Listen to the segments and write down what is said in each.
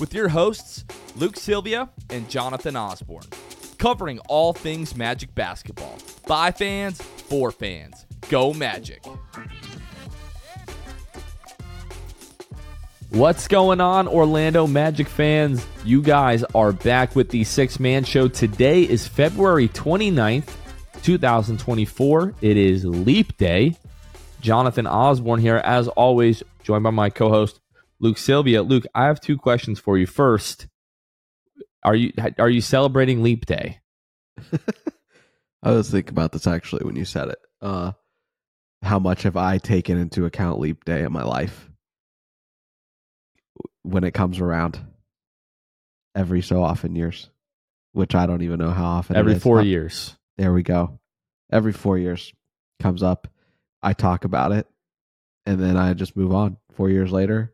with your hosts, Luke Sylvia and Jonathan Osborne, covering all things Magic basketball. By fans, for fans. Go Magic. What's going on, Orlando Magic fans? You guys are back with the Six Man Show. Today is February 29th, 2024. It is Leap Day. Jonathan Osborne here, as always, joined by my co host, Luke Sylvia. Luke, I have two questions for you. First, are you are you celebrating Leap Day? I was thinking about this actually when you said it. Uh, how much have I taken into account Leap Day in my life when it comes around? Every so often years, which I don't even know how often. Every is. four years. There we go. Every four years comes up. I talk about it, and then I just move on. Four years later,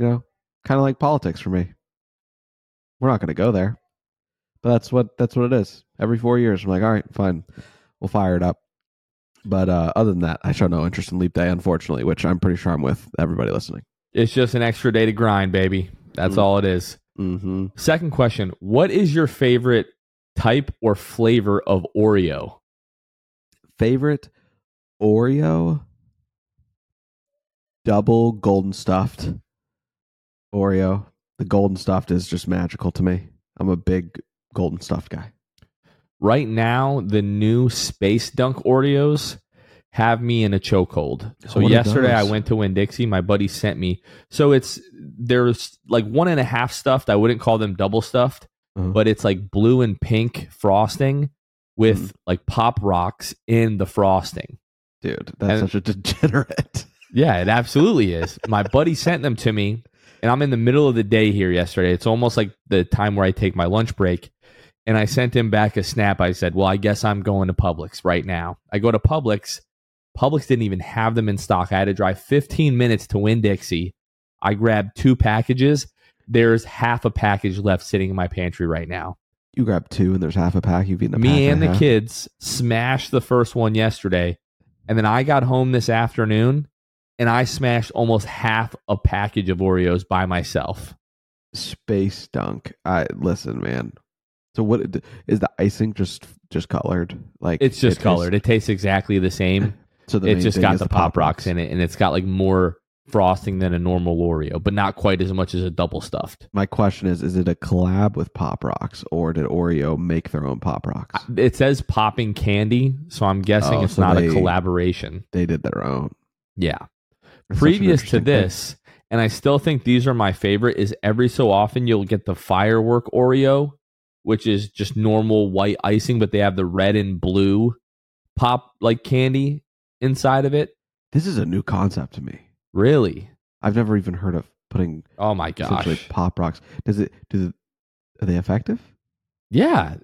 you know, kind of like politics for me. We're not going to go there, but that's what that's what it is. Every four years, I'm like, all right, fine, we'll fire it up. But uh, other than that, I show no interest in Leap Day, unfortunately, which I'm pretty sure I'm with everybody listening. It's just an extra day to grind, baby. That's Mm. all it is. Mm-hmm. Second question What is your favorite type or flavor of Oreo? Favorite Oreo double golden stuffed Oreo. The golden stuffed is just magical to me. I'm a big golden stuffed guy. Right now, the new Space Dunk Oreos have me in a chokehold. So What yesterday I went to Winn Dixie. My buddy sent me. So it's there's like one and a half stuffed. I wouldn't call them double stuffed, Uh-huh. but it's like blue and pink frosting with Mhm. like pop rocks in the frosting. Dude, that's And- such a degenerate. Yeah, it absolutely is. My buddy sent them to me, and I'm in the middle of the day here yesterday. It's almost like the time where I take my lunch break. And I sent him back a snap. I said, Well, I guess I'm going to Publix right now. I go to Publix. Publix didn't even have them in stock. I had to drive 15 minutes to Winn Dixie. I grabbed two packages. There's half a package left sitting in my pantry right now. You grab two and there's half a pack. You've eaten Me and a the half. kids smashed the first one yesterday. And then I got home this afternoon and I smashed almost half a package of Oreos by myself. Space dunk. I listen, man. So what is the icing just just colored? Like It's it just tastes- colored. It tastes exactly the same. So the it just got the pop rocks in it and it's got like more frosting than a normal Oreo, but not quite as much as a double stuffed. My question is: Is it a collab with Pop Rocks, or did Oreo make their own Pop Rocks? It says popping candy, so I'm guessing Oh, it's so not they- a collaboration. They did their own. Yeah. That's previous to interesting thing. this, and I still think these are my favorite, is every so often you'll get the firework Oreo, which is just normal white icing, but they have the red and blue pop like candy inside of it. This is a new concept to me. Really? I've never even heard of putting Oh my gosh. Pop Rocks. Does it? Do the, are they effective? Yeah.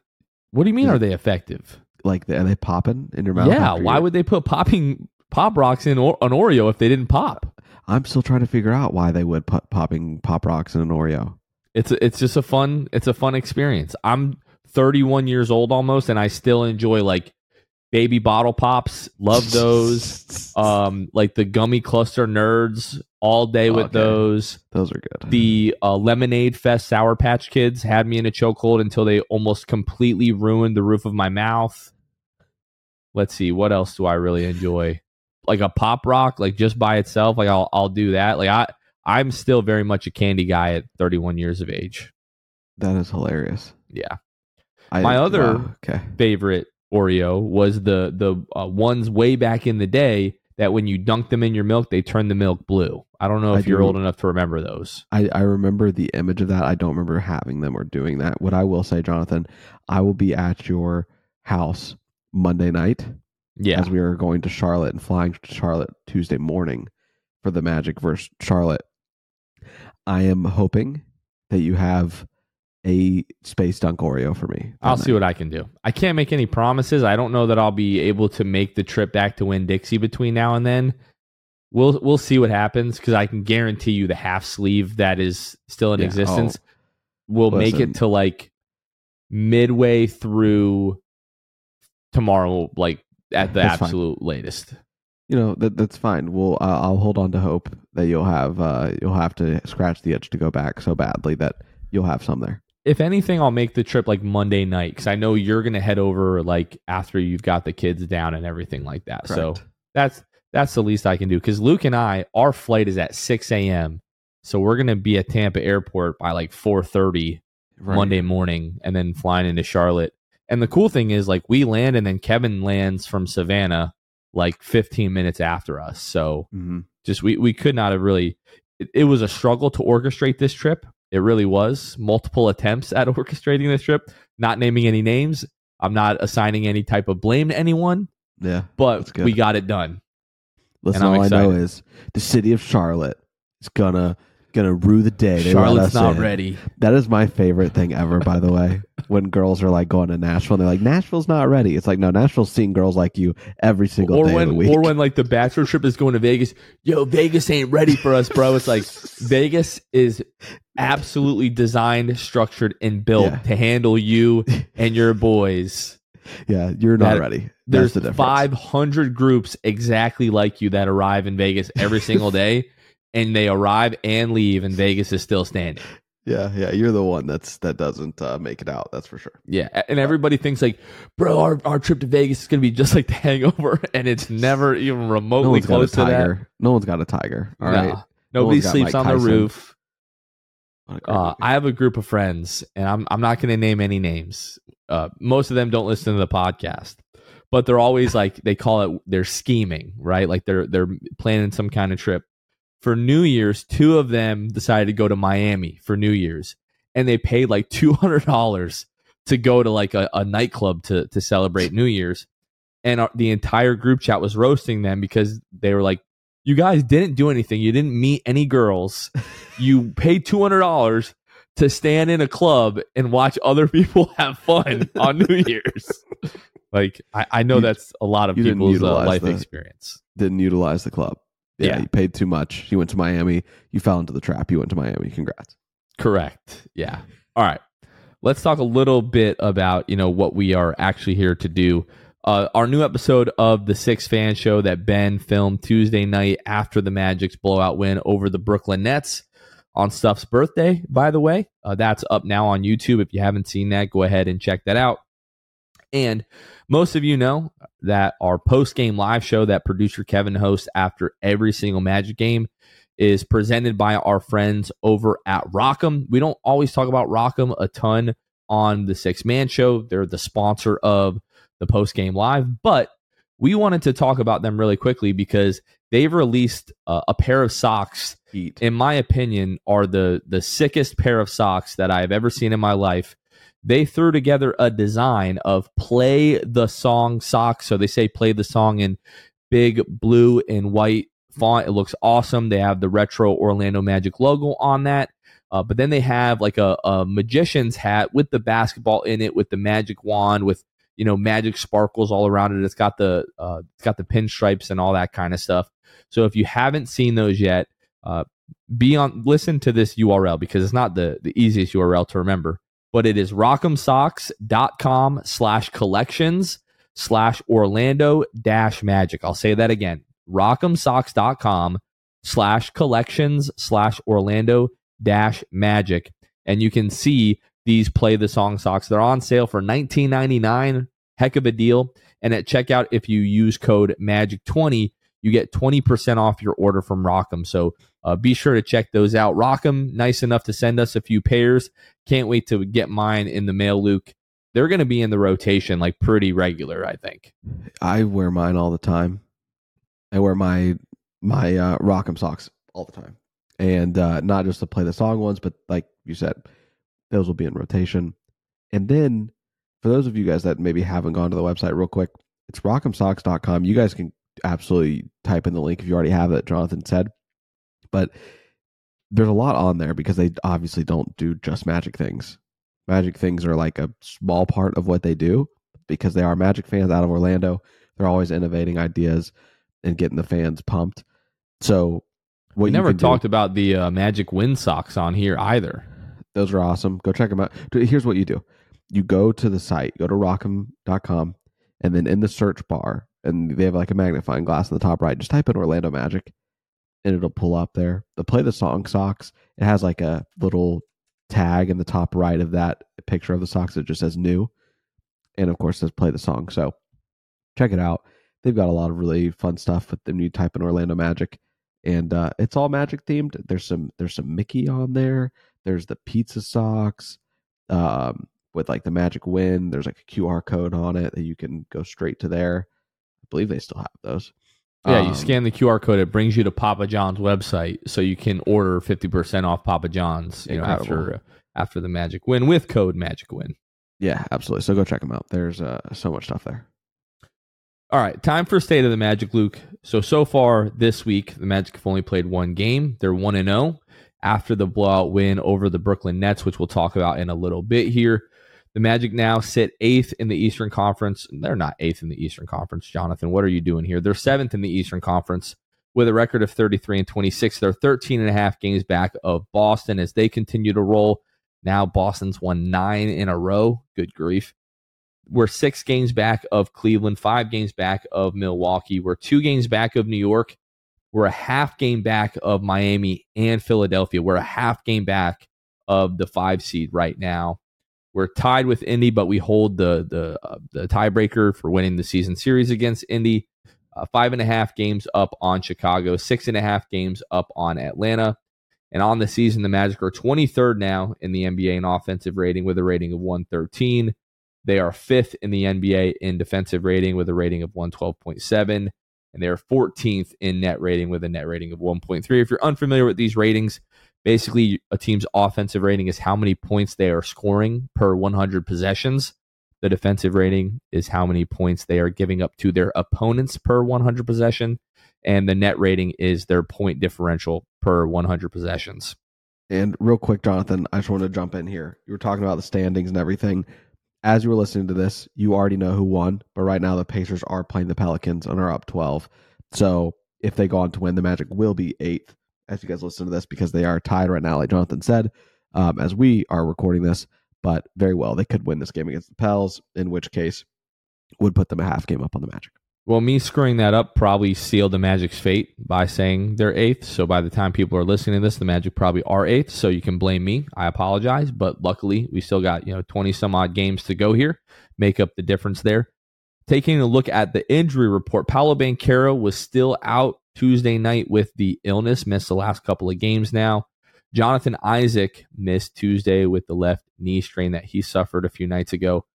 What do you mean Is are they effective? Like are they popping in your mouth? Yeah, why would they put popping pop rocks in or- an Oreo if they didn't pop? I'm still trying to figure out why they would put popping Pop Rocks in an Oreo. It's a, it's just a fun it's a fun experience. I'm 31 years old almost and I still enjoy like baby bottle pops. Love those. um, like the gummy cluster nerds all day with Okay. those. Those are good. The uh, Lemonade Fest Sour Patch Kids had me in a chokehold until they almost completely ruined the roof of my mouth. Let's see, what else do I really enjoy? Like a pop rock, like just by itself, like I'll I'll do that. Like I I'm still very much a candy guy at 31 years of age. that is hilarious. Yeah. I, My other- wow, okay. favorite Oreo was the the uh, ones way back in the day that when you dunk them in your milk, they turn the milk blue. I don't know I if you're do. old enough to remember those. I, I remember the image of that. I don't remember having them or doing that. What I will say, Jonathan, I will be at your house Monday night Yeah, as we are going to Charlotte and flying to Charlotte Tuesday morning for the Magic versus Charlotte. I am hoping that you have a space dunk Oreo for me. I'll see what I can do. I can't make any promises. I don't know that I'll be able to make the trip back to Winn Dixie between now and then. We'll we'll see what happens because I can guarantee you the half sleeve that is still in Yeah, existence oh, will make listen. it to like midway through tomorrow, like at the That's fine. absolute latest. You know that that's fine. We'll uh, I'll hold on to hope that you'll have uh, you'll have to scratch the itch to go back so badly that you'll have some there. if anything, I'll make the trip like Monday night because I know you're gonna head over like after you've got the kids down and everything like that. So that's that's the least I can do because Luke and I, our flight is at six a.m. So we're gonna be at Tampa Airport by like four thirty Right. Monday morning, and then flying into Charlotte. And the cool thing is, like, we land and then Kevin lands from Savannah like 15 minutes after us. So Mhm. just we we could not have really it, it was a struggle to orchestrate this trip it really was multiple attempts at orchestrating this trip not naming any names i'm not assigning any type of blame to anyone Yeah. but we got it done Listen, all I know is the city of Charlotte is gonna gonna rue the day. They let charlotte's us not in. ready That is my favorite thing ever, by the way. When girls are like going to Nashville and they're like, Nashville's not ready. It's like, no, Nashville's seeing girls like you every single or day of when the week. or when like the bachelor trip is going to vegas yo vegas ain't ready for us bro it's like vegas is absolutely designed structured and built Yeah. to handle you and your boys yeah, you're not that- ready. there's the difference. 500 groups exactly like you that arrive in Vegas every single day and they arrive and leave and Vegas is still standing. Yeah, yeah, you're the one that's that doesn't uh, make it out. That's for sure. Yeah, and everybody thinks like, "Bro, our, our trip to Vegas is going to be just like the hangover." And it's never even remotely a close to that. tiger. No one's got a tiger. All Nah. right. Nobody one's sleeps on the roof. What a great Uh. I have a group of friends, and I'm I'm not going to name any names. Uh, most of them don't listen to the podcast, but they're always like they call it they're scheming, right? Like they're they're planning some kind of trip. For New Year's, two of them decided to go to Miami for New Year's, and they paid like two hundred dollars to go to like a, a nightclub to to celebrate New Year's, and our, the entire group chat was roasting them because they were like, "You guys didn't do anything. You didn't meet any girls. You paid two hundred dollars." To stand in a club and watch other people have fun on New Year's, like I, I know You- that's a lot of people's uh, life the- experience. Didn't utilize the club. Yeah, Yeah. you paid too much. You went to Miami. You fell into the trap. You went to Miami. Congrats. Correct. Yeah. All right. Let's talk a little bit about you know what we are actually here to do. Uh, our new episode of the Six Fan Show that Ben filmed Tuesday night after the Magic's blowout win over the Brooklyn Nets on Stuff's birthday. By the way, uh, that's up now on YouTube. If you haven't seen that, go ahead and check that out. And most of you know that our post game live show that producer Kevin hosts after every single Magic game is presented by our friends over at Rock'em. We don't always talk about Rock'em a ton on the Six Man Show. They're the sponsor of the post game live, but we wanted to talk about them really quickly because they've released uh, a pair of socks. Heat. In my opinion, are the the sickest pair of socks that I've ever seen in my life. They threw together a design of play the song socks. So they say play the song in big blue and white font. It looks awesome. They have the retro Orlando Magic logo on that. Uh, but then they have like a, a magician's hat with the basketball in it, with the magic wand, with you know magic sparkles all around it. It's got the uh, it's got the pinstripes and all that kind of stuff. So if you haven't seen those yet, uh, be on listen to this URL because it's not the the easiest URL to remember, but it is rock'emsocks.com slash collections. slash Orlando dash magic. I'll say that again. Rock'emsocks.com slash collections slash Orlando dash magic. And you can see these play the song socks. They're on sale for $19.99. Heck of a deal. And at checkout, if you use code MAGIC20, you get 20% off your order from Rock'em. So uh, be sure to check those out. Rock'em, nice enough to send us a few pairs. Can't wait to get mine in the mail, Luke. They're going to be in the rotation like pretty regular, I think. I wear mine all the time. I wear my my uh, Rock'em socks all the time, and uh, not just to play the song ones, but like you said, those will be in rotation. And then for those of you guys that maybe haven't gone to the website real quick, it's rock'emsocks.com. You guys can absolutely type in the link if you already have it, Jonathan said. But there's a lot on there because they obviously don't do just magic things. Magic things are like a small part of what they do because they are magic fans out of Orlando. They're always innovating ideas and getting the fans pumped. So what we never talked do, about the uh, Magic wind socks on here either. Those are awesome. Go check them out. Here's what you do: you go to the site, go to rock'em.com, and then in the search bar, and they have like a magnifying glass in the top right. Just type in Orlando Magic, and it'll pull up there. The play the song socks. It has like a little tag in the top right of that picture of the socks that just says new, and of course says play the song. So check it out. They've got a lot of really fun stuff with the new type in Orlando Magic, and uh, it's all Magic themed. There's some there's some Mickey on there. There's the pizza socks. Um, with like the magic win. There's like a QR code on it that you can go straight to there. I believe they still have those. Yeah, um, you scan the QR code, it brings you to Papa John's website, so you can order fifty percent off Papa John's. You incredible. know, after after the Magic Win with code Magic Win. Yeah, absolutely. So go check them out. There's uh, so much stuff there. All right, time for state of the Magic, Luke. So so far this week, the Magic have only played one game. They're one and zero oh after the blowout win over the Brooklyn Nets, which we'll talk about in a little bit here. The Magic now sit eighth in the Eastern Conference. They're not eighth in the Eastern Conference, Jonathan. What are you doing here? They're seventh in the Eastern Conference with a record of 33 and 26. They're 13 and a half games back of Boston as they continue to roll. Now Boston's won nine in a row. Good grief. We're six games back of Cleveland, five games back of Milwaukee. We're two games back of New York. We're a half game back of Miami and Philadelphia. We're a half game back of the five seed right now. We're tied with Indy, but we hold the the uh, the tiebreaker for winning the season series against Indy. Uh, five and a half games up on Chicago, six and a half games up on Atlanta. And on the season, the Magic are 23rd now in the NBA in offensive rating with a rating of 113. They are fifth in the NBA in defensive rating with a rating of 112.7. And they are 14th in net rating with a net rating of 1.3. If you're unfamiliar with these ratings, Basically, a team's offensive rating is how many points they are scoring per 100 possessions. The defensive rating is how many points they are giving up to their opponents per 100 possession. And the net rating is their point differential per 100 possessions. And real quick, Jonathan, I just want to jump in here. You were talking about the standings and everything. As you were listening to this, you already know who won, but right now the Pacers are playing the Pelicans and are up 12. So if they go on to win, the Magic will be eighth as you guys listen to this because they are tied right now, like Jonathan said, um, as we are recording this. But very well, they could win this game against the Pels, in which case would put them a half game up on the Magic. Well, me screwing that up probably sealed the Magic's fate by saying they're eighth. So by the time people are listening to this, the Magic probably are eighth. So you can blame me. I apologize, but luckily we still got you know twenty some odd games to go here, make up the difference there. Taking a look at the injury report, Paolo Banchero was still out Tuesday night with the illness, missed the last couple of games now. Jonathan Isaac missed Tuesday with the left knee strain that he suffered a few nights ago.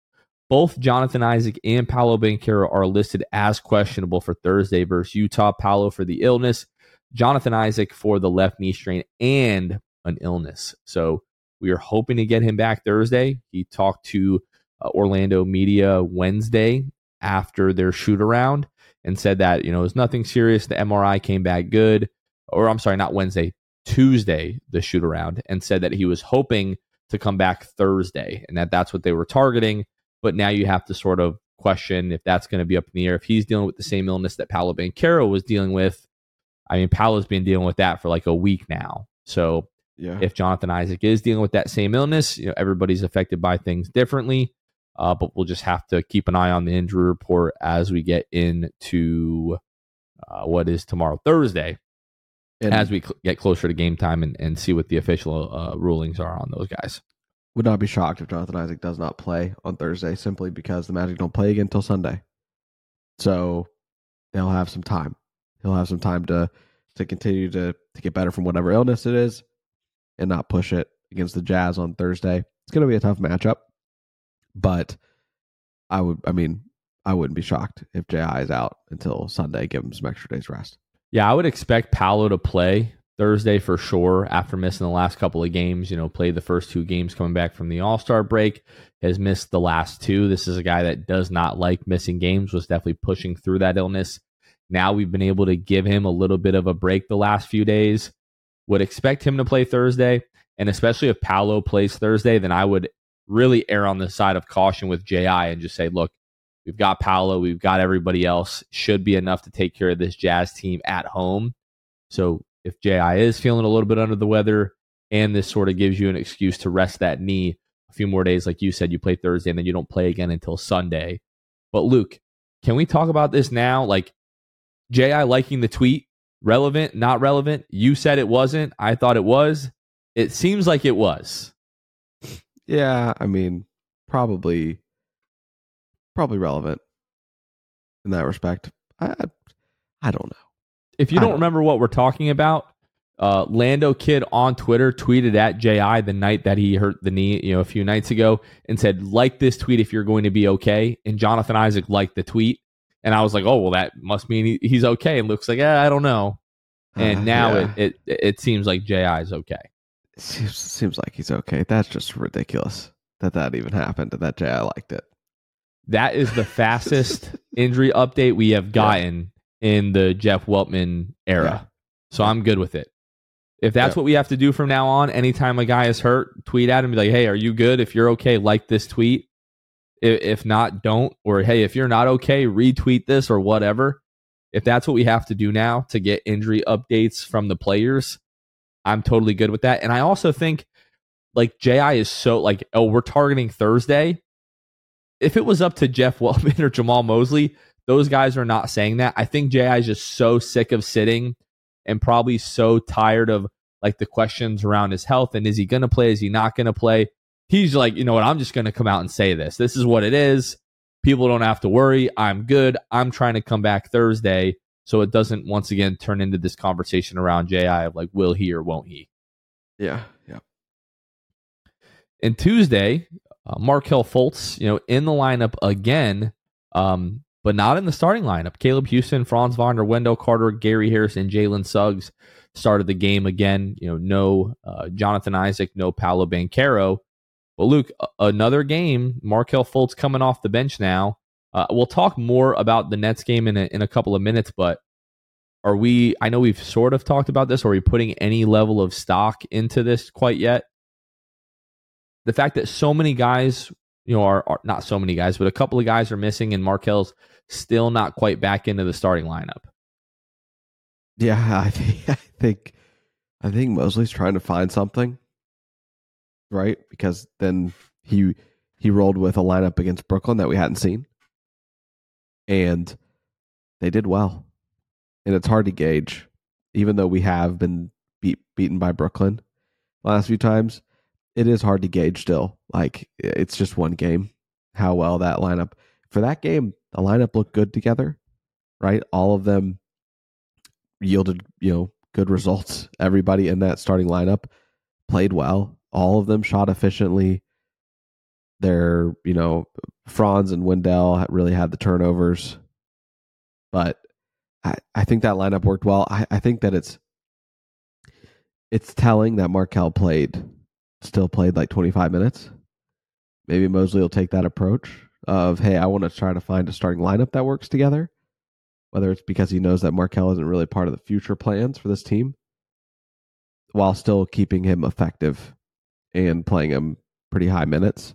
Both Jonathan Isaac and Paolo Banchero are listed as questionable for Thursday versus Utah. Paolo for the illness, Jonathan Isaac for the left knee strain and an illness. So we are hoping to get him back Thursday. He talked to uh, Orlando media Wednesday after their shoot around and said that, you know, it was nothing serious. The MRI came back good. Or I'm sorry, not Wednesday, Tuesday, the shoot around, and said that he was hoping to come back Thursday and that that's what they were targeting. But now you have to sort of question if that's going to be up in the air. If he's dealing with the same illness that Paolo Banchero was dealing with, I mean, Paolo's been dealing with that for like a week now. So yeah. if Jonathan Isaac is dealing with that same illness, you know, everybody's affected by things differently. Uh, but we'll just have to keep an eye on the injury report as we get into uh, what is tomorrow, Thursday, And as we cl- get closer to game time and, and see what the official uh, rulings are on those guys. would not be shocked if Jonathan Isaac does not play on Thursday simply because the Magic don't play again until Sunday. So they'll have some time. He'll have some time to to continue to to get better from whatever illness it is and not push it against the Jazz on Thursday. It's going to be a tough matchup, but I would I mean, I wouldn't be shocked if JI is out until Sunday, give him some extra days rest. Yeah, I would expect Paolo to play Thursday for sure after missing the last couple of games. You know, played the first two games coming back from the All Star break, has missed the last two. This is a guy that does not like missing games, was definitely pushing through that illness. Now we've been able to give him a little bit of a break the last few days. Would expect him to play Thursday. And especially if Paolo plays Thursday, then I would really err on the side of caution with JI and just say, look, we've got Paolo, we've got everybody else. Should be enough to take care of this Jazz team at home. So if JI is feeling a little bit under the weather, and this sort of gives you an excuse to rest that knee a few more days, like you said, you play Thursday and then you don't play again until Sunday. But Luke, can we talk about this now? Like JI liking the tweet, relevant, not relevant? You said it wasn't. I thought it was. It seems like it was. Yeah, I mean, probably probably relevant in that respect. I I don't know. If you don't don't- remember what we're talking about, uh, Lando Kid on Twitter tweeted at JI the night that he hurt the knee, you know, a few nights ago, and said, "Like this tweet if you're going to be okay." And Jonathan Isaac liked the tweet, and I was like, "Oh, well, that must mean he, he's okay." And looks like, "Yeah, I don't know." And Uh, now yeah. it, it it seems like JI is okay. Seems seems like he's okay. That's just ridiculous that that even happened that JI liked it. That is the fastest injury update we have gotten in the Jeff Weltman era. Yeah. So I'm good with it. If that's Yeah. what we have to do from now on, anytime a guy is hurt, tweet at him, be like, hey, are you good? If you're okay, like this tweet. If not, don't. Or hey, if you're not okay, retweet this or whatever. If that's what we have to do now to get injury updates from the players, I'm totally good with that. And I also think like JI is so like, oh, we're targeting Thursday. If it was up to Jeff Weltman or Jamahl Mosley, those guys are not saying that. I think JI is just so sick of sitting and probably so tired of like the questions around his health and is he going to play? Is he not going to play? He's like, you know what? I'm just going to come out and say this. This is what it is. People don't have to worry. I'm good. I'm trying to come back Thursday so it doesn't once again turn into this conversation around JI of like, will he or won't he? Yeah, yeah. And Tuesday, uh, Markelle Fultz, you know, in the lineup again, um, but not in the starting lineup. Caleb Houstan, Franz Wagner, Wendell Carter, Gary Harris, and Jalen Suggs started the game again. You know, no uh, Jonathan Isaac, no Paolo Banchero. But Luke, another game. Markelle Fultz coming off the bench now. Uh, we'll talk more about the Nets game in a, in a couple of minutes, but are we? I know we've sort of talked about this. Are we putting any level of stock into this quite yet? the fact that so many guys, you know, are, are not so many guys, but a couple of guys are missing, and Markelle's still not quite back into the starting lineup. Yeah, I think I think I think Mosley's trying to find something. Right? Because then he he rolled with a lineup against Brooklyn that we hadn't seen. And they did well. And it's hard to gauge, even though we have been beat, beaten by Brooklyn last few times. It is hard to gauge still. Like it's just one game. How well that lineup for that game, the lineup looked good together, right? All of them yielded, you know, good results. Everybody in that starting lineup played well. All of them shot efficiently. They're, you know, Franz and Wendell really had the turnovers. But I, I think that lineup worked well. I, I think that it's it's telling that Markelle played still played like 25 minutes. Maybe Mosley will take that approach of, hey, I want to try to find a starting lineup that works together whether it's because he knows that Markelle isn't really part of the future plans for this team, while still keeping him effective and playing him pretty high minutes,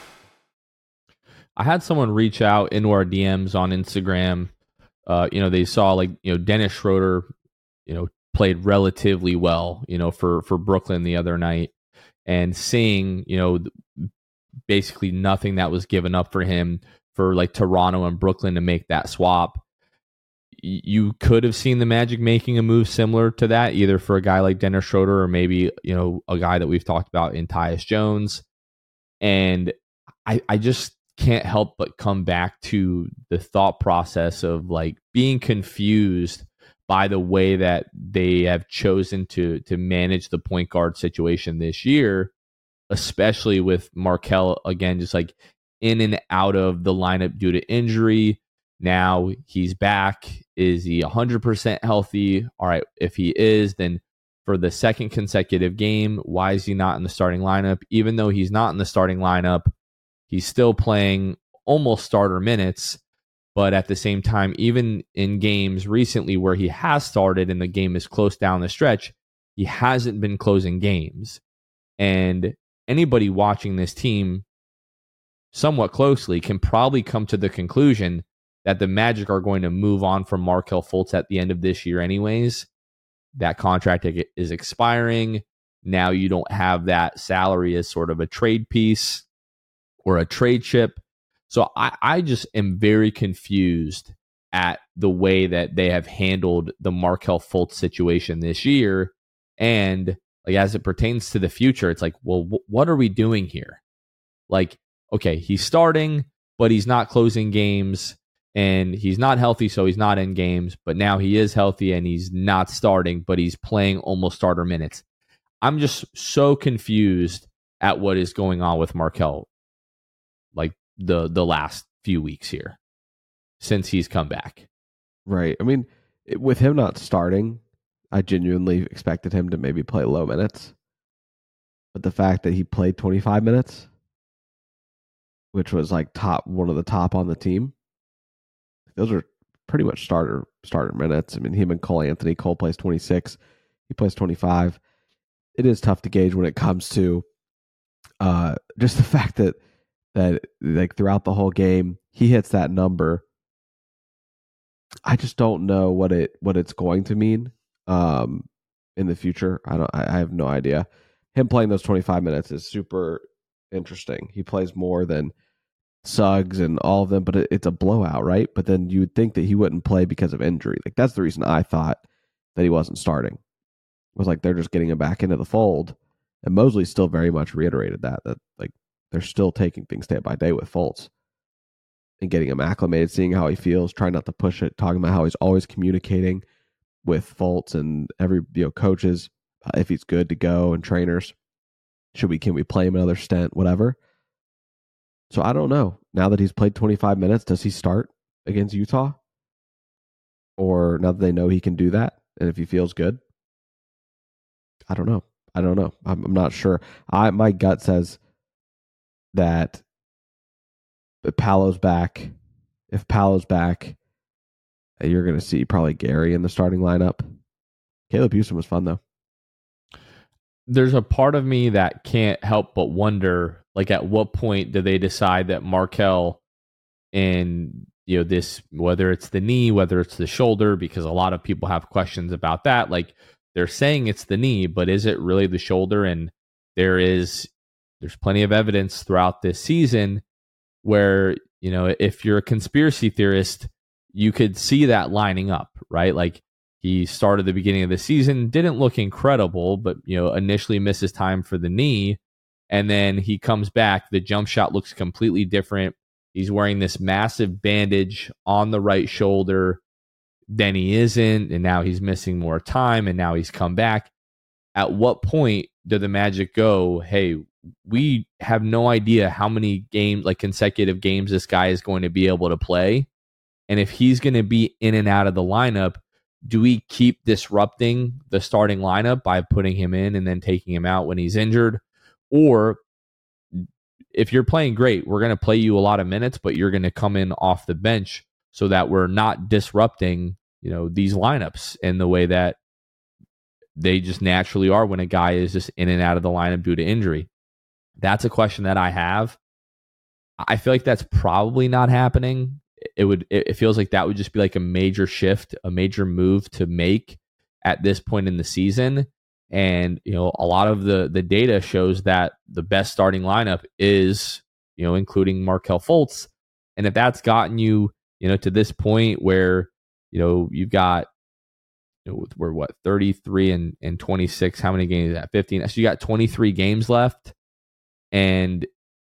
I had someone reach out into our DMs on Instagram. Uh, you know, they saw like you know Dennis Schroeder, you know, played relatively well, you know, for for Brooklyn the other night, and seeing you know basically nothing that was given up for him for like Toronto and Brooklyn to make that swap. You could have seen the Magic making a move similar to that, either for a guy like Dennis Schroeder or maybe you know a guy that we've talked about in Tyus Jones, and I I just can't help but come back to the thought process of like being confused by the way that they have chosen to to manage the point guard situation this year, especially with Markelle again just like in and out of the lineup due to injury. Now he's back. Is he 100% healthy? All right, if he is, then for the second consecutive game, why is he not in the starting lineup? Even though he's not in the starting lineup, He's still playing almost starter minutes, but at the same time, even in games recently where he has started and the game is close down the stretch, he hasn't been closing games. And anybody watching this team somewhat closely can probably come to the conclusion that the Magic are going to move on from Markelle Fultz at the end of this year, anyways. That contract is expiring. Now you don't have that salary as sort of a trade piece or a trade chip. So I, I just am very confused at the way that they have handled the Markelle Fultz situation this year. And like as it pertains to the future, it's like, well, w- what are we doing here? Like, okay, he's starting, but he's not closing games and he's not healthy, so he's not in games, but now he is healthy and he's not starting, but he's playing almost starter minutes. I'm just so confused at what is going on with Markelle like the the last few weeks here since he's come back. Right. I mean, with him not starting, I genuinely expected him to maybe play low minutes. But the fact that he played 25 minutes, which was like top one of the top on the team, those are pretty much starter starter minutes. I mean, him and Cole Anthony. Cole plays 26, he plays 25. It is tough to gauge when it comes to uh, just the fact that that like throughout the whole game he hits that number i just don't know what it what it's going to mean um in the future i don't i, have no idea him playing those 25 minutes is super interesting he plays more than Suggs and all of them, but it, it's a blowout, right? But then you would think that he wouldn't play because of injury. Like that's the reason I thought that he wasn't starting. It was like they're just getting him back into the fold, and Mosley still very much reiterated that that like they're still taking things day by day with Fultz and getting him acclimated, seeing how he feels, trying not to push it, talking about how he's always communicating with Fultz and every you know coaches uh, if he's good to go and trainers. Should we can we play him another stint, whatever. So I don't know. Now that he's played 25 minutes, does he start against Utah? Or now that they know he can do that, and if he feels good, I don't know. I don't know. I'm, I'm not sure. I my gut says that if Paolo's back, if Paolo's back, you're going to see probably Gary in the starting lineup. Caleb Houstan was fun though. There's a part of me that can't help but wonder, like, at what point do they decide that Markelle and you know this, whether it's the knee, whether it's the shoulder, because a lot of people have questions about that. Like, they're saying it's the knee, but is it really the shoulder? And there is there's plenty of evidence throughout this season where you know if you're a conspiracy theorist you could see that lining up right? Like he started the beginning of the season didn't look incredible but you know initially misses time for the knee and then he comes back. The jump shot looks completely different. He's wearing this massive bandage on the right shoulder. Then he isn't and now he's missing more time and now he's come back. At what point do the magic go hey we have no idea how many games, like consecutive games, this guy is going to be able to play. And if he's going to be in and out of the lineup, do we keep disrupting the starting lineup by putting him in and then taking him out when he's injured? Or if you're playing great, we're going to play you a lot of minutes, but you're going to come in off the bench so that we're not disrupting, you know, these lineups in the way that they just naturally are when a guy is just in and out of the lineup due to injury. That's a question that I have. I feel like that's probably not happening. It would it feels like that would just be like a major shift, a major move to make at this point in the season. And you know, a lot of the the data shows that the best starting lineup is, you know, including Markelle Fultz. And if that's gotten you, you know, to this point where, you know, you've got you know, we're what 33 and, and 26 how many games is that 15 so you got 23 games left and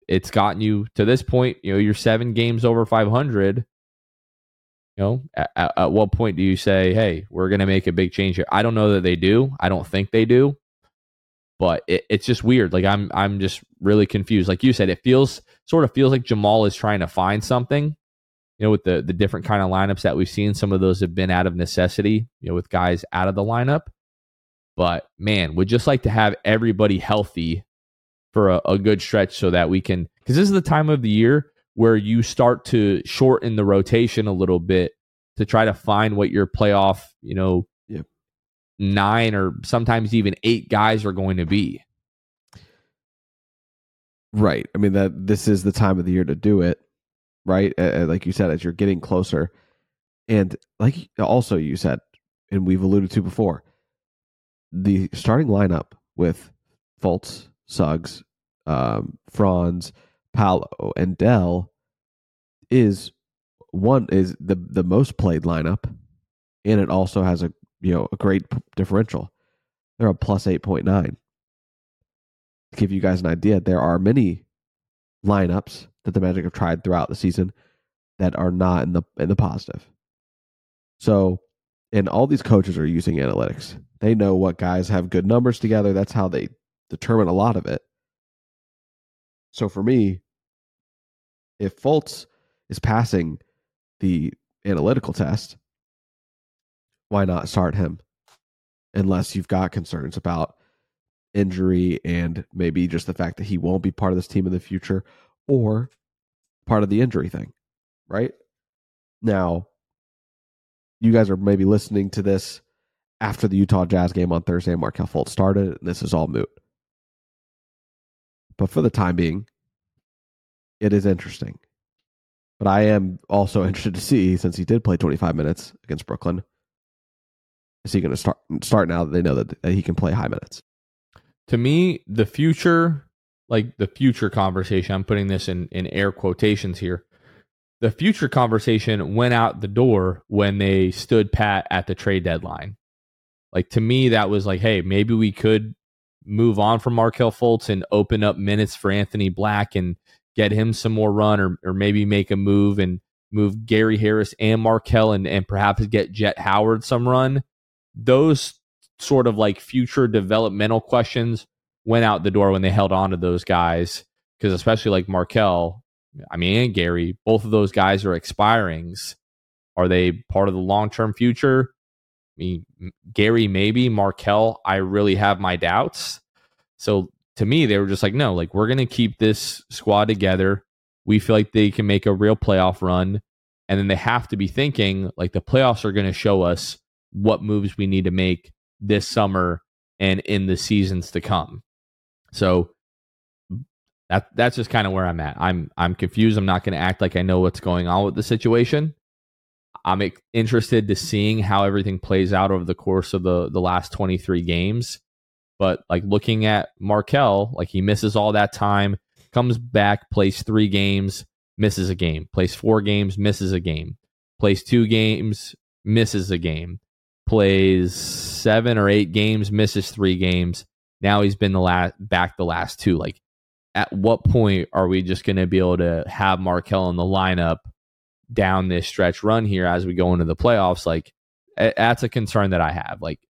it's gotten you to this point. You know, you're seven games over 500. You know, at, at what point do you say, "Hey, we're going to make a big change here"? I don't know that they do. I don't think they do. But it, it's just weird. Like I'm, I'm just really confused. Like you said, it feels sort of feels like Jamahl is trying to find something. You know, with the the different kind of lineups that we've seen, some of those have been out of necessity. You know, with guys out of the lineup. But man, would just like to have everybody healthy for a, a good stretch so that we can because this is the time of the year where you start to shorten the rotation a little bit to try to find what your playoff, you know, yep. nine or sometimes even eight guys are going to be. Right. I mean that this is the time of the year to do it, right? Uh, like you said, as you're getting closer, and like also you said, and we've alluded to before, the starting lineup with Fultz, Suggs, um, Franz, Paolo, and Dell is one is the the most played lineup, and it also has a you know a great differential. They're a plus eight point nine. To give you guys an idea, there are many lineups that the Magic have tried throughout the season that are not in the in the positive. So, and all these coaches are using analytics. They know what guys have good numbers together. That's how they determine a lot of it. So for me, if Fultz is passing the analytical test, why not start him? Unless you've got concerns about injury and maybe just the fact that he won't be part of this team in the future or part of the injury thing, right? Now, you guys are maybe listening to this after the Utah Jazz game on Thursday and Markelle Fultz started, and this is all moot. But for the time being, it is interesting. But I am also interested to see, since he did play 25 minutes against Brooklyn, is he going to start start now that they know that, that he can play high minutes? To me, the future, like the future conversation, I'm putting this in, in air quotations here. The future conversation went out the door when they stood pat at the trade deadline. Like to me, that was like, hey, maybe we could move on from Markelle Fultz and open up minutes for Anthony Black and get him some more run or, or maybe make a move and move Gary Harris and Markelle and, and perhaps get Jett Howard some run. Those sort of like future developmental questions went out the door when they held on to those guys. Because especially like Markelle, I mean, and Gary, both of those guys are expirings. Are they part of the long term future? Mean, Gary, maybe. Markelle, I really have my doubts. So to me, they were just like, no, like we're going to keep this squad together. We feel like they can make a real playoff run. And then they have to be thinking like the playoffs are going to show us what moves we need to make this summer and in the seasons to come. So that that's just kind of where I'm at. I'm I'm confused. I'm not going to act like I know what's going on with the situation. I'm interested to seeing how everything plays out over the course of the the last 23 games. But like looking at Markelle, like he misses all that time, comes back, plays three games, misses a game, plays four games, misses a game, plays two games, misses a game, plays seven or eight games, misses three games. Now he's been the last back the last two. Like, at what point are we just going to be able to have Markelle in the lineup down this stretch run here as we go into the playoffs? Like, that's a concern that I have. Like,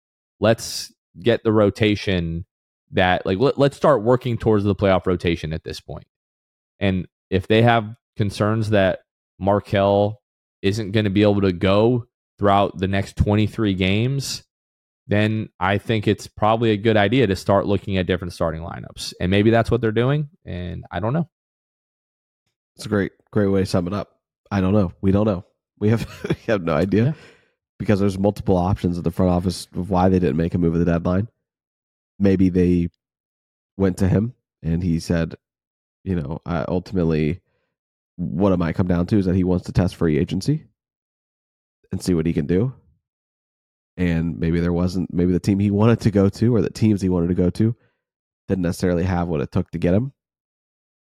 let's get the rotation that like let, let's start working towards the playoff rotation at this point. And if they have concerns that Markelle isn't going to be able to go throughout the next 23 games, then I think it's probably a good idea to start looking at different starting lineups. And maybe that's what they're doing. And I don't know. It's a great, great way to sum it up. I don't know. We don't know. We have we have no idea. Yeah because there's multiple options at the front office of why they didn't make a move at the deadline. Maybe they went to him and he said, you know, uh, ultimately, what it might come down to is that he wants to test free agency and see what he can do. And maybe there wasn't, maybe the team he wanted to go to or the teams he wanted to go to didn't necessarily have what it took to get him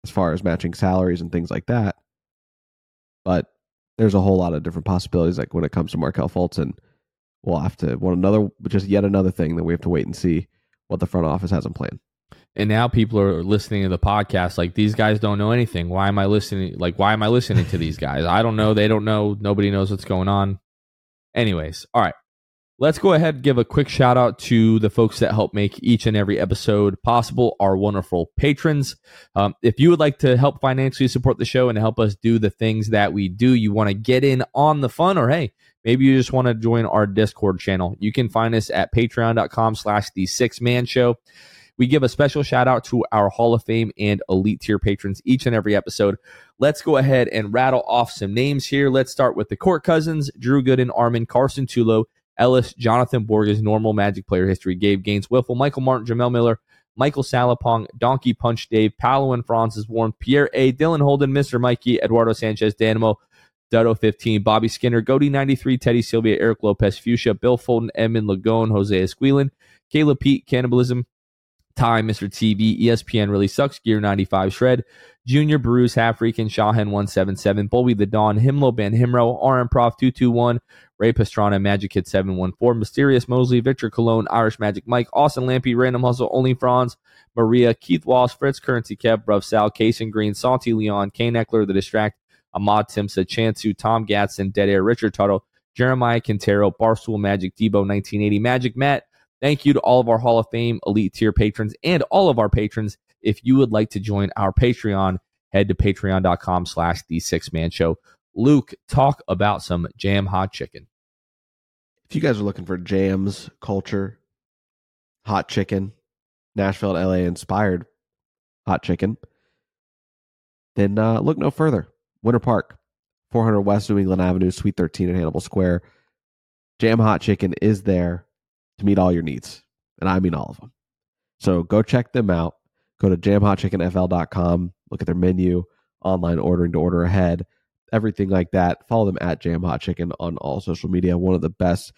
as far as matching salaries and things like that. But there's a whole lot of different possibilities. Like when it comes to Markelle Fultz, and we'll have to one another, just yet another thing that we have to wait and see what the front office has in plan. And now people are listening to the podcast like these guys don't know anything. Why am I listening? Like why am I listening to these guys? I don't know. They don't know. Nobody knows what's going on. Anyways, all right. Let's go ahead and give a quick shout out to the folks that help make each and every episode possible, our wonderful patrons. Um, if you would like to help financially support the show and help us do the things that we do, you want to get in on the fun, or hey, maybe you just want to join our Discord channel. You can find us at patreon.com slash the six man show. We give a special shout out to our Hall of Fame and elite tier patrons each and every episode. Let's go ahead and rattle off some names here. Let's start with the Court Cousins, Drew Gooden, Armin, Carson Tulo, Ellis, Jonathan Borges, normal Magic player history, Gabe Gaines, Wiffle, Michael Martin, Jamel Miller, Michael Salapong, Donkey Punch Dave, Paolo and Francis Warren, Pierre A, Dylan Holden, Mr. Mikey, Eduardo Sanchez, Danimo, Dutto 15, Bobby Skinner, Goody 93, Teddy Sylvia, Eric Lopez, Fuchsia, Bill Fulton, Edmund Lagone, Jose Esquilin, Caleb Pete, Cannibalism, Time, Mr. TV, ESPN Really Sucks, Gear 95, Shred, Junior Bruce, Half Freakin, Shahen 177, Bulby the Dawn, Himlo Ben Himro, RM Prof 221, Ray Pastrana, Magic Kid 714, Mysterious Mosley, Victor Cologne, Irish Magic Mike, Austin Lampy, Random Hustle, Only Franz, Maria, Keith Walsh, Fritz Currency Kev, Bruv Sal, Kason Green, Santi Leon, Kane Eckler, The Distract, Ahmad Timsa, Chansu, Tom Gatson, Dead Air, Richard Tuttle, Jeremiah Quintero, Barstool Magic, Debo 1980, Magic Matt. Thank you to all of our Hall of Fame elite tier patrons and all of our patrons. If you would like to join our Patreon, head to patreon.com slash the six man show. Luke, talk about some jam hot chicken. If you guys are looking for jams, culture, hot chicken, Nashville LA inspired hot chicken, then uh, look no further. Winter Park, 400 West New England Avenue, Suite 13 in Hannibal Square. Jam Hot Chicken is there to meet all your needs, and I mean all of them. So go check them out. Go to jamhotchickenfl.com, look at their menu, online ordering to order ahead everything like that. Follow them at Jam Hot Chicken on all social media. One of the best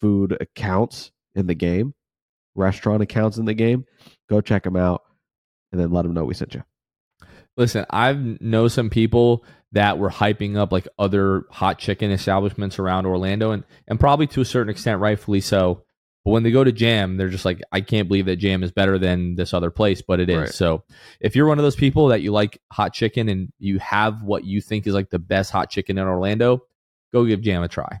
food accounts in the game, restaurant accounts in the game. Go check them out and then let them know we sent you. Listen, I know some people that were hyping up like other hot chicken establishments around Orlando and and probably to a certain extent rightfully so. But when they go to Jam, they're just like, I can't believe that Jam is better than this other place, but it is. Right. So if you're one of those people that you like hot chicken and you have what you think is like the best hot chicken in Orlando, go give Jam a try.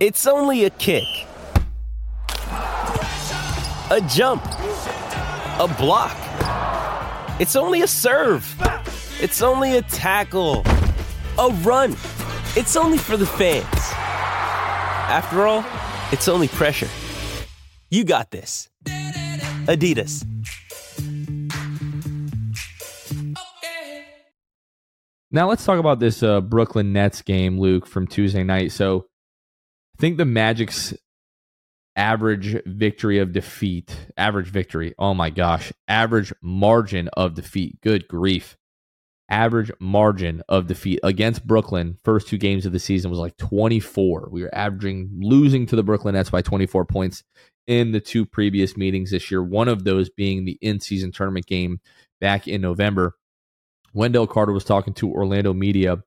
It's only a kick, a jump, a block. It's only a serve. It's only a tackle, a run. It's only for the fans. After all, it's only pressure. You got this. Adidas. Now let's talk about this uh, Brooklyn Nets game, Luke, from Tuesday night. So I think the Magic's average victory of defeat, average victory, oh my gosh, average margin of defeat, good grief. Average margin of defeat against Brooklyn, first two games of the season was like 24. We were averaging losing to the Brooklyn Nets by 24 points in the two previous meetings this year, one of those being the in season tournament game back in November. Wendell Carter was talking to Orlando media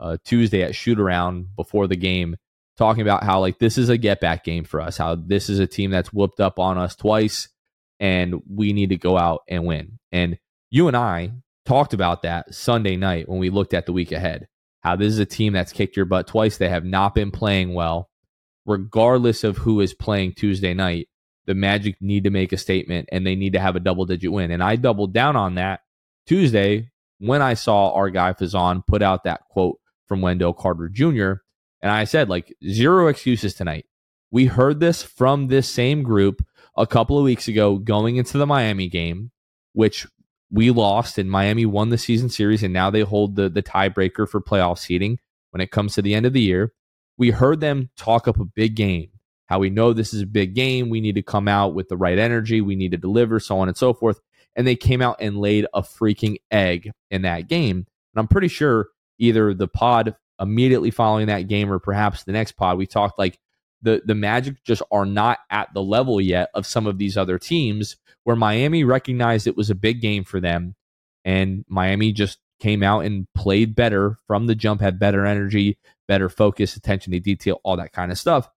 uh, Tuesday at shoot around before the game, talking about how like this is a get back game for us, how this is a team that's whooped up on us twice, and we need to go out and win. And you and I talked about that Sunday night when we looked at the week ahead. How this is a team that's kicked your butt twice. They have not been playing well, regardless of who is playing Tuesday night. The Magic need to make a statement and they need to have a double digit win. And I doubled down on that Tuesday when I saw our guy Fazan put out that quote from Wendell Carter Jr. And I said, like, zero excuses tonight. We heard this from this same group a couple of weeks ago going into the Miami game, which we lost and Miami won the season series, and now they hold the, the tiebreaker for playoff seeding when it comes to the end of the year. We heard them talk up a big game, how we know this is a big game. We need to come out with the right energy. We need to deliver, so on and so forth and they came out and laid a freaking egg in that game. And I'm pretty sure either the pod immediately following that game or perhaps the next pod, we talked like the, the Magic just are not at the level yet of some of these other teams where Miami recognized it was a big game for them. And Miami just came out and played better from the jump, had better energy, better focus, attention to detail, all that kind of stuff.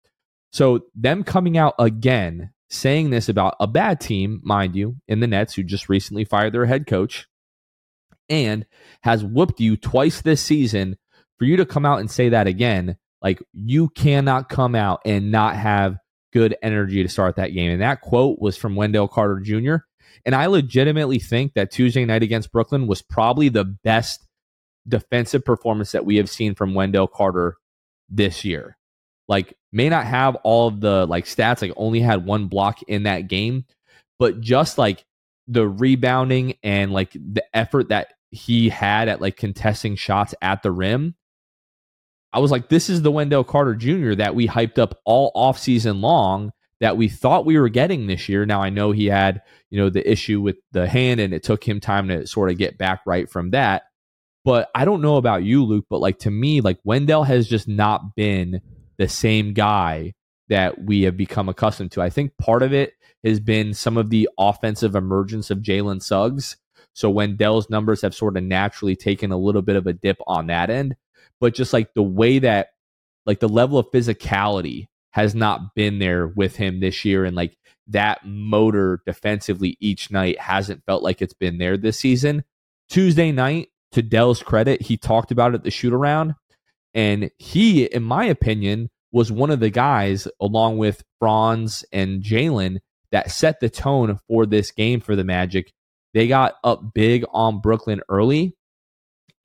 So, them coming out again saying this about a bad team, mind you, in the Nets, who just recently fired their head coach and has whooped you twice this season, for you to come out and say that again, like you cannot come out and not have good energy to start that game. And that quote was from Wendell Carter Jr. And I legitimately think that Tuesday night against Brooklyn was probably the best defensive performance that we have seen from Wendell Carter this year. Like may not have all of the like stats, like only had one block in that game, but just like the rebounding and like the effort that he had at like contesting shots at the rim. I was like, this is the Wendell Carter Jr. that we hyped up all offseason long that we thought we were getting this year. Now I know he had, you know, the issue with the hand and it took him time to sort of get back right from that. But I don't know about you, Luke, but like to me, like Wendell has just not been the same guy that we have become accustomed to. I think part of it has been some of the offensive emergence of Jalen Suggs. So Wendell's numbers have sort of naturally taken a little bit of a dip on that end. But just like the way that, like the level of physicality has not been there with him this year. And like that motor defensively each night hasn't felt like it's been there this season. Tuesday night, to Dell's credit, he talked about it at the shoot around. And he, in my opinion, was one of the guys, along with Franz and Jalen, that set the tone for this game for the Magic. They got up big on Brooklyn early,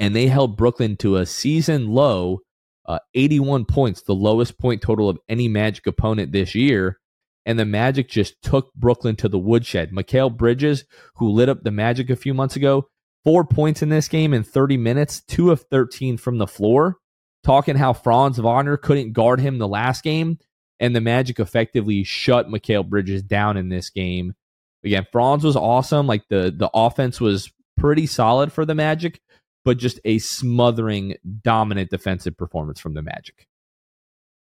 and they held Brooklyn to a season low, uh, 81 points, the lowest point total of any Magic opponent this year. And the Magic just took Brooklyn to the woodshed. Mikal Bridges, who lit up the Magic a few months ago, four points in this game in 30 minutes, two of 13 from the floor talking how Franz Wagner couldn't guard him the last game. and the Magic effectively shut Mikal Bridges down in this game. Again, Franz was awesome. Like the the offense was pretty solid for the Magic, but just a smothering, dominant defensive performance from the Magic.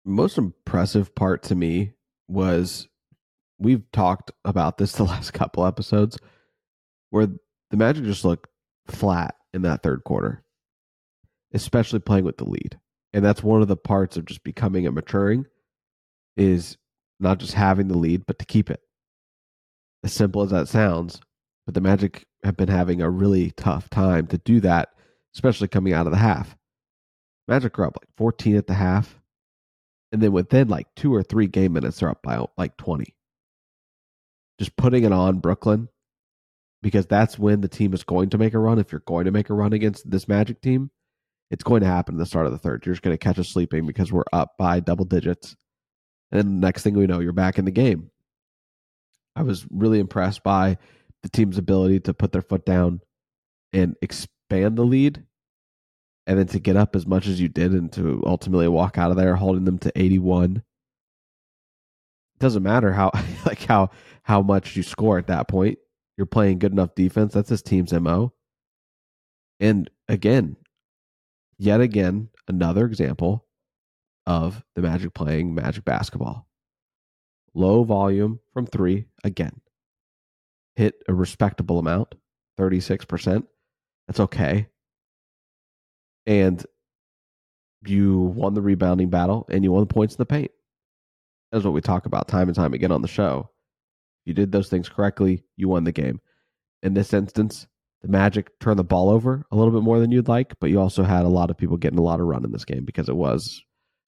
Most impressive part to me was we've talked about this the last couple episodes where the Magic just looked flat in that third quarter, especially playing with the lead. And that's one of the parts of just becoming and maturing is not just having the lead, but to keep it. As simple as that sounds, but the Magic have been having a really tough time to do that, especially coming out of the half. Magic are up like 14 at the half. And then within like two or three game minutes, they're up by like 20. Just putting it on Brooklyn because that's when the team is going to make a run. If you're going to make a run against this Magic team, it's going to happen in the start of the third. You're just going to catch us sleeping because we're up by double digits. And next thing we know, you're back in the game. I was really impressed by the team's ability to put their foot down and expand the lead and then to get up as much as you did and to ultimately walk out of there holding them to 81 it doesn't matter how like how how much you score at that point. You're playing good enough defense. That's this team's mo and again yet again another example of the magic playing magic basketball. Low volume from 3 again hit a respectable amount 36% that's okay and you won the rebounding battle and you won the points in the paint. That's what we talk about time and time again on the show. You did those things correctly, you won the game. In this instance, the Magic turned the ball over a little bit more than you'd like, but you also had a lot of people getting a lot of run in this game because it was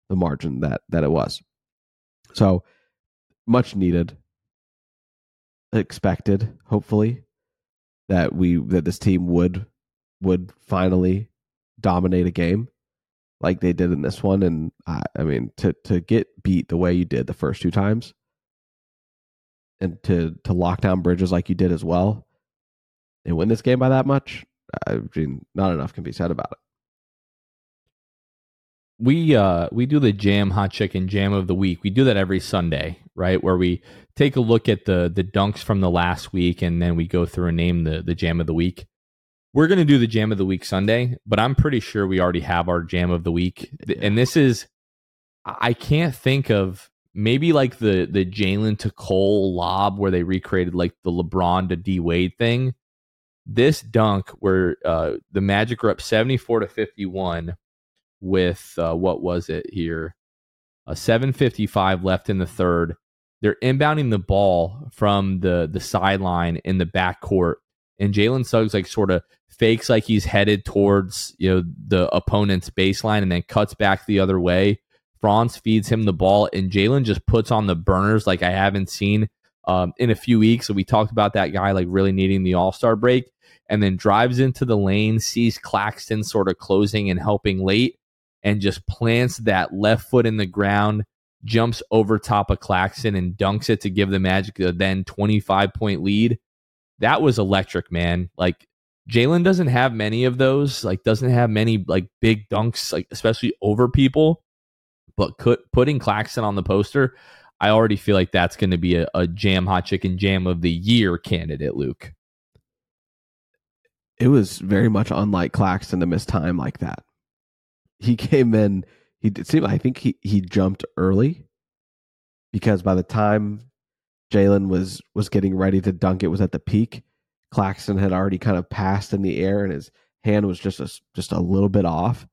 the margin that that it was. So much needed, expected, hopefully, that we that this team would would finally dominate a game like they did in this one. And I, I mean, to to get beat the way you did the first two times, and to to lock down bridges like you did as well, and win this game by that much, I mean, not enough can be said about it. We uh we do the jam hot chicken jam of the week. We do that every Sunday, right? Where we take a look at the the dunks from the last week and then we go through and name the the jam of the week. We're going to do the jam of the week Sunday, but I'm pretty sure we already have our jam of the week. And this is, I can't think of maybe like the the Jalen to Cole lob where they recreated like the LeBron to D Wade thing. This dunk where uh, the Magic were up 74 to 51 with uh, what was it here? A 755 left in the third. They're inbounding the ball from the the sideline in the back court, and Jalen Suggs like sort of fakes like he's headed towards you know the opponent's baseline and then cuts back the other way. Franz feeds him the ball, and Jalen just puts on the burners like I haven't seen um, in a few weeks. So we talked about that guy like really needing the All Star break, and then drives into the lane, sees Claxton sort of closing and helping late, and just plants that left foot in the ground, jumps over top of Claxton and dunks it to give the Magic a then 25 point lead. That was electric, man. Like Jalen doesn't have many of those, like doesn't have many like big dunks, like especially over people. But could, putting Claxton on the poster, I already feel like that's going to be a, a jam hot chicken jam of the year candidate, Luke. It was very much unlike Claxton to miss time like that. He came in. He did seem. I think he he jumped early because by the time Jalen was was getting ready to dunk, it was at the peak Claxton had already kind of passed in the air and his hand was just a, just a little bit off.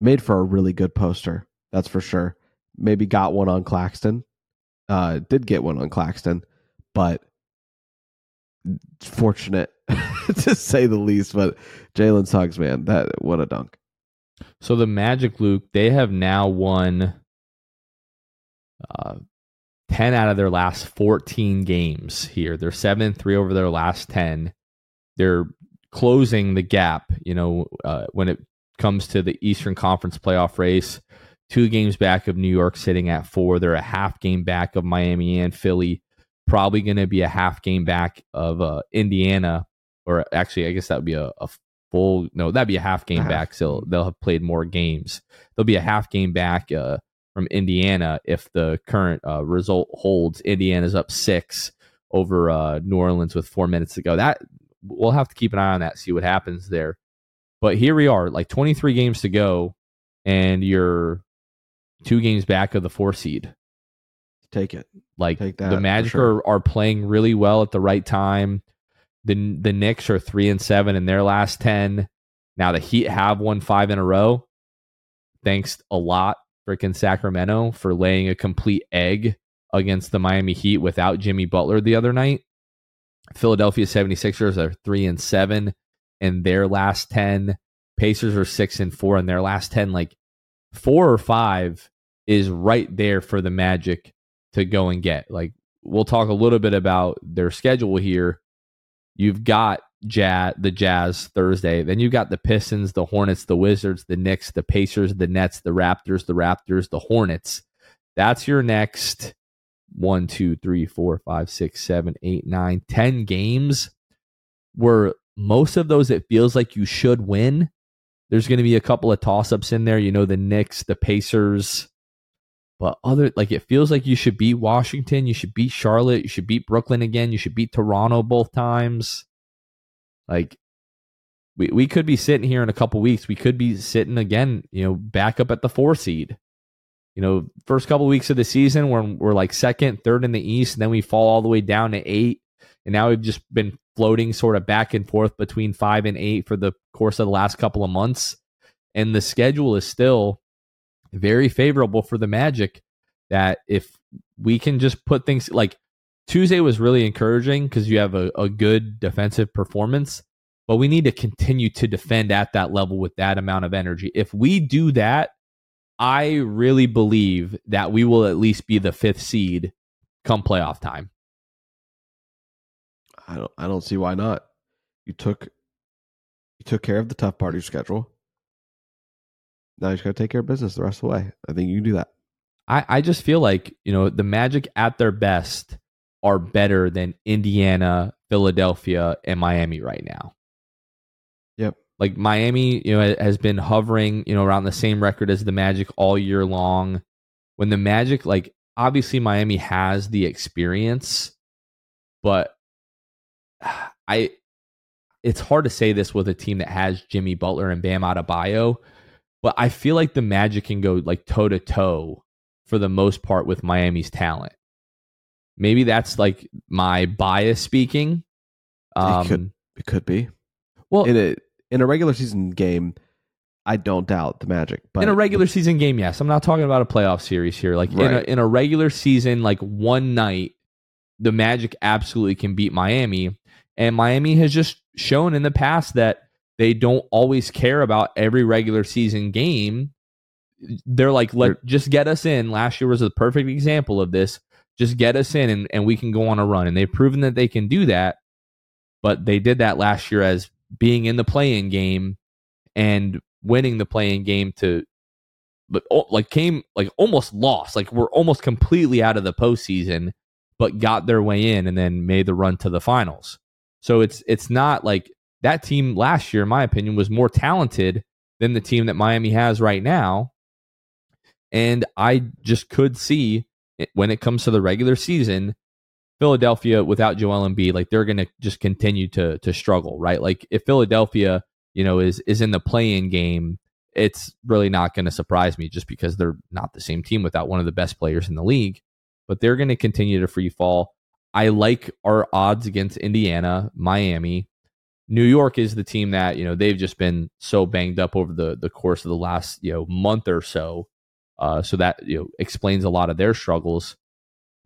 Made for a really good poster, that's for sure. Maybe got one on Claxton. Uh, did get one on Claxton, but fortunate to say the least. But Jalen Suggs, man, that what a dunk. So the Magic, Luke, they have now won uh, 10 out of their last 14 games here. They're 7 and 3 over their last 10. They're closing the gap, you know, uh, when it comes to the Eastern Conference playoff race. Two games back of New York sitting at four. They're a half game back of Miami and Philly. Probably going to be a half game back of uh, Indiana, or actually, I guess that would be a, a full. No, that'd be a half game back. So they'll have played more games. They'll be a half game back. Uh, from Indiana if the current uh, result holds. Indiana's up six over uh, New Orleans with four minutes to go. That we'll have to keep an eye on that, see what happens there. But here we are, like 23 games to go, and you're two games back of the four seed. Take it. Like Take that the Magic sure. are, are playing really well at the right time. The the Knicks are three and seven in their last ten. Now the Heat have won five in a row. Thanks a lot, freaking Sacramento, for laying a complete egg against the Miami Heat without Jimmy Butler the other night. Philadelphia 76ers are three and seven in their last ten. Pacers are six and four in their last ten. Like four or five is right there for the Magic to go and get. Like we'll talk a little bit about their schedule here. You've got Jazz, the Jazz Thursday. Then you've got the Pistons, the Hornets, the Wizards, the Knicks, the Pacers, the Nets, the Raptors, the Raptors, the Hornets. That's your next one, two, three, four, five, six, seven, eight, nine, ten games where most of those it feels like you should win. There's going to be a couple of toss ups in there. You know, the Knicks, the Pacers, but other like it feels like you should beat Washington, you should beat Charlotte, you should beat Brooklyn again, you should beat Toronto both times. Like we we could be sitting here in a couple weeks. We could be sitting again, you know, back up at the four seed. You know, first couple weeks of the season when we're like second, third in the East, and then we fall all the way down to eight. And now we've just been floating sort of back and forth between five and eight for the course of the last couple of months. And the schedule is still very favorable for the Magic that if we can just put things like Tuesday was really encouraging because you have a, a good defensive performance, but we need to continue to defend at that level with that amount of energy. If we do that, I really believe that we will at least be the fifth seed come playoff time. I don't I don't see why not. You took you took care of the tough part of your schedule. Now you just gotta take care of business the rest of the way. I think you can do that. I, I just feel like, you know, the Magic at their best are better than Indiana, Philadelphia, and Miami right now. Yep. Like Miami, you know, has been hovering, you know, around the same record as the Magic all year long. When the Magic, like, obviously Miami has the experience, but I, it's hard to say this with a team that has Jimmy Butler and Bam Adebayo, but I feel like the Magic can go like toe to toe for the most part with Miami's talent. Maybe that's like my bias speaking. Um, it could it could be. well, In a in a regular season game, I don't doubt the magic. But in a regular season game, yes. I'm not talking about a playoff series here. Like in, a, in a regular season, like one night, the Magic absolutely can beat Miami. And Miami has just shown in the past that they don't always care about every regular season game. They're like, let just get us in. Last year was a perfect example of this. Just get us in and, and we can go on a run. And they've proven that they can do that. But they did that last year as being in the play-in game and winning the play-in game to but oh, like came like almost lost like we're almost completely out of the postseason but got their way in and then made the run to the finals so it's it's not like that team last year in my opinion was more talented than the team that Miami has right now and I just could see when it comes to the regular season Philadelphia without Joel Embiid like they're going to just continue to to struggle right? Like if Philadelphia you know is is in the play-in game it's really not going to surprise me just because they're not the same team without one of the best players in the league but they're going to continue to free fall. I like our odds against indiana miami. New york is the team that you know they've just been so banged up over the the course of the last you know month or so uh, so that you know explains a lot of their struggles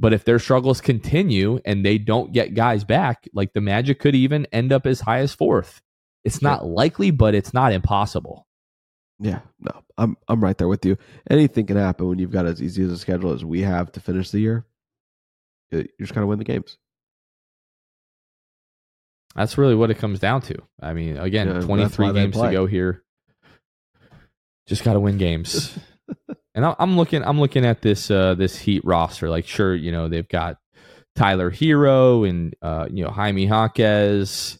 but if their struggles continue and they don't get guys back like the magic could even end up as high as fourth it's not likely but it's not impossible Yeah, no, I'm I'm right there with you. Anything can happen when you've got as easy as a schedule as we have to finish the year. You just gotta win the games. That's really what it comes down to. I mean, again, Yeah, 23 games to go here. Just got to win games. and I'm looking I'm looking at this uh this Heat roster. Like sure, you know, they've got Tyler Herro and uh you know, Jaime Jaquez.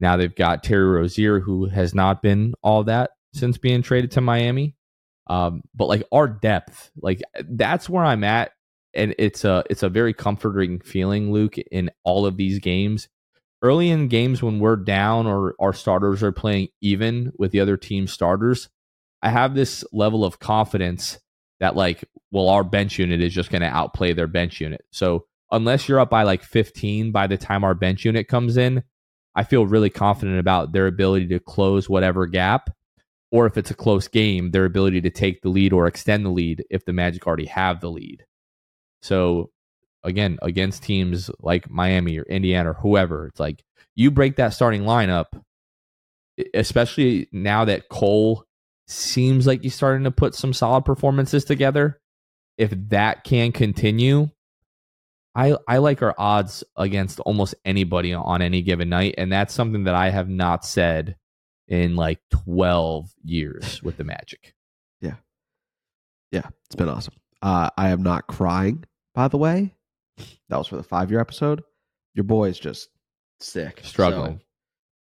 Now they've got Terry Rozier who has not been all that since being traded to Miami. Um, but like our depth, like that's where I'm at, and it's a it's a very comforting feeling, Luke, in all of these games. Early in games when we're down or our starters are playing even with the other team's starters, I have this level of confidence that like, well, our bench unit is just going to outplay their bench unit. So unless you're up by like 15 by the time our bench unit comes in, I feel really confident about their ability to close whatever gap or if it's a close game, their ability to take the lead or extend the lead if the Magic already have the lead. So again, against teams like Miami or Indiana or whoever, it's like you break that starting lineup, especially now that Cole seems like he's starting to put some solid performances together. If that can continue, I I like our odds against almost anybody on any given night, and that's something that I have not said in like 12 years with the Magic. Yeah. Yeah. It's been awesome. Uh, I am not crying, by the way. That was for the five year episode. Your boy is just sick. Struggling. So,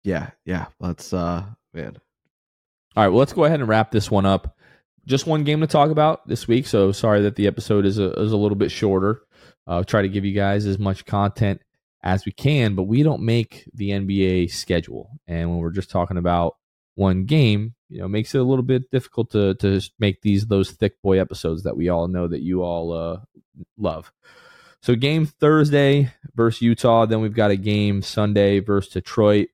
yeah. Yeah. Let's, uh, man. All right. Well, let's go ahead and wrap this one up. Just one game to talk about this week. So sorry that the episode is a, is a little bit shorter. I'll try to give you guys as much content as we can, but we don't make the NBA schedule. And when we're just talking about one game, you know, makes it a little bit difficult to to make these those thick boy episodes that we all know that you all uh, love. So game Thursday versus Utah, then we've got a game Sunday versus Detroit.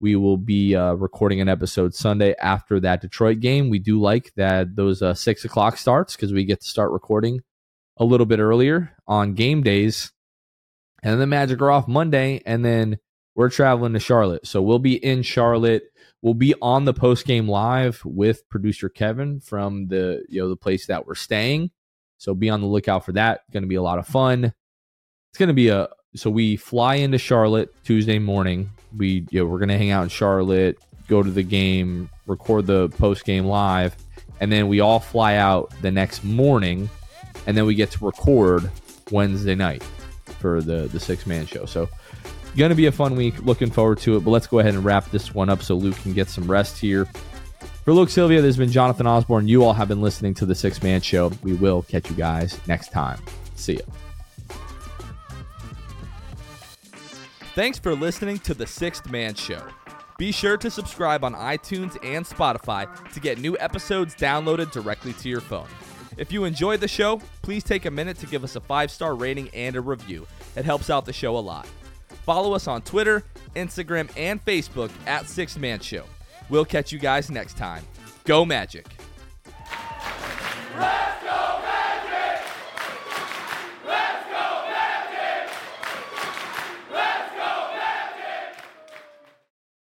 We will be uh, recording an episode Sunday after that Detroit game. We do like that those uh, six o'clock starts because we get to start recording a little bit earlier on game days and then the Magic are off Monday, and then we're traveling to Charlotte. So we'll be in Charlotte. We'll be on the post game live with producer Kevin from the you know the place that we're staying. So be on the lookout for that. Going to be a lot of fun. It's going to be a so we fly into Charlotte Tuesday morning. We you know, we're to hang out in Charlotte, go to the game, record the post game live, and then we all fly out the next morning, and then we get to record Wednesday night for the the six man show. So to be a fun week. Looking forward to it. But let's go ahead and wrap this one up so Luke can get some rest here. For Luke Sylvia, there's been Jonathan Osborne. You all have been listening to the Six Man Show. We will catch you guys next time. See ya. Thanks for listening to the Sixth Man Show. Be sure to subscribe on iTunes and Spotify to get new episodes downloaded directly to your phone. If you enjoyed the show, please take a minute to give us a five star rating and a review. It helps out the show a lot. Follow us on Twitter, Instagram, and Facebook at Six Man Show. We'll catch you guys next time. Go Magic! Red!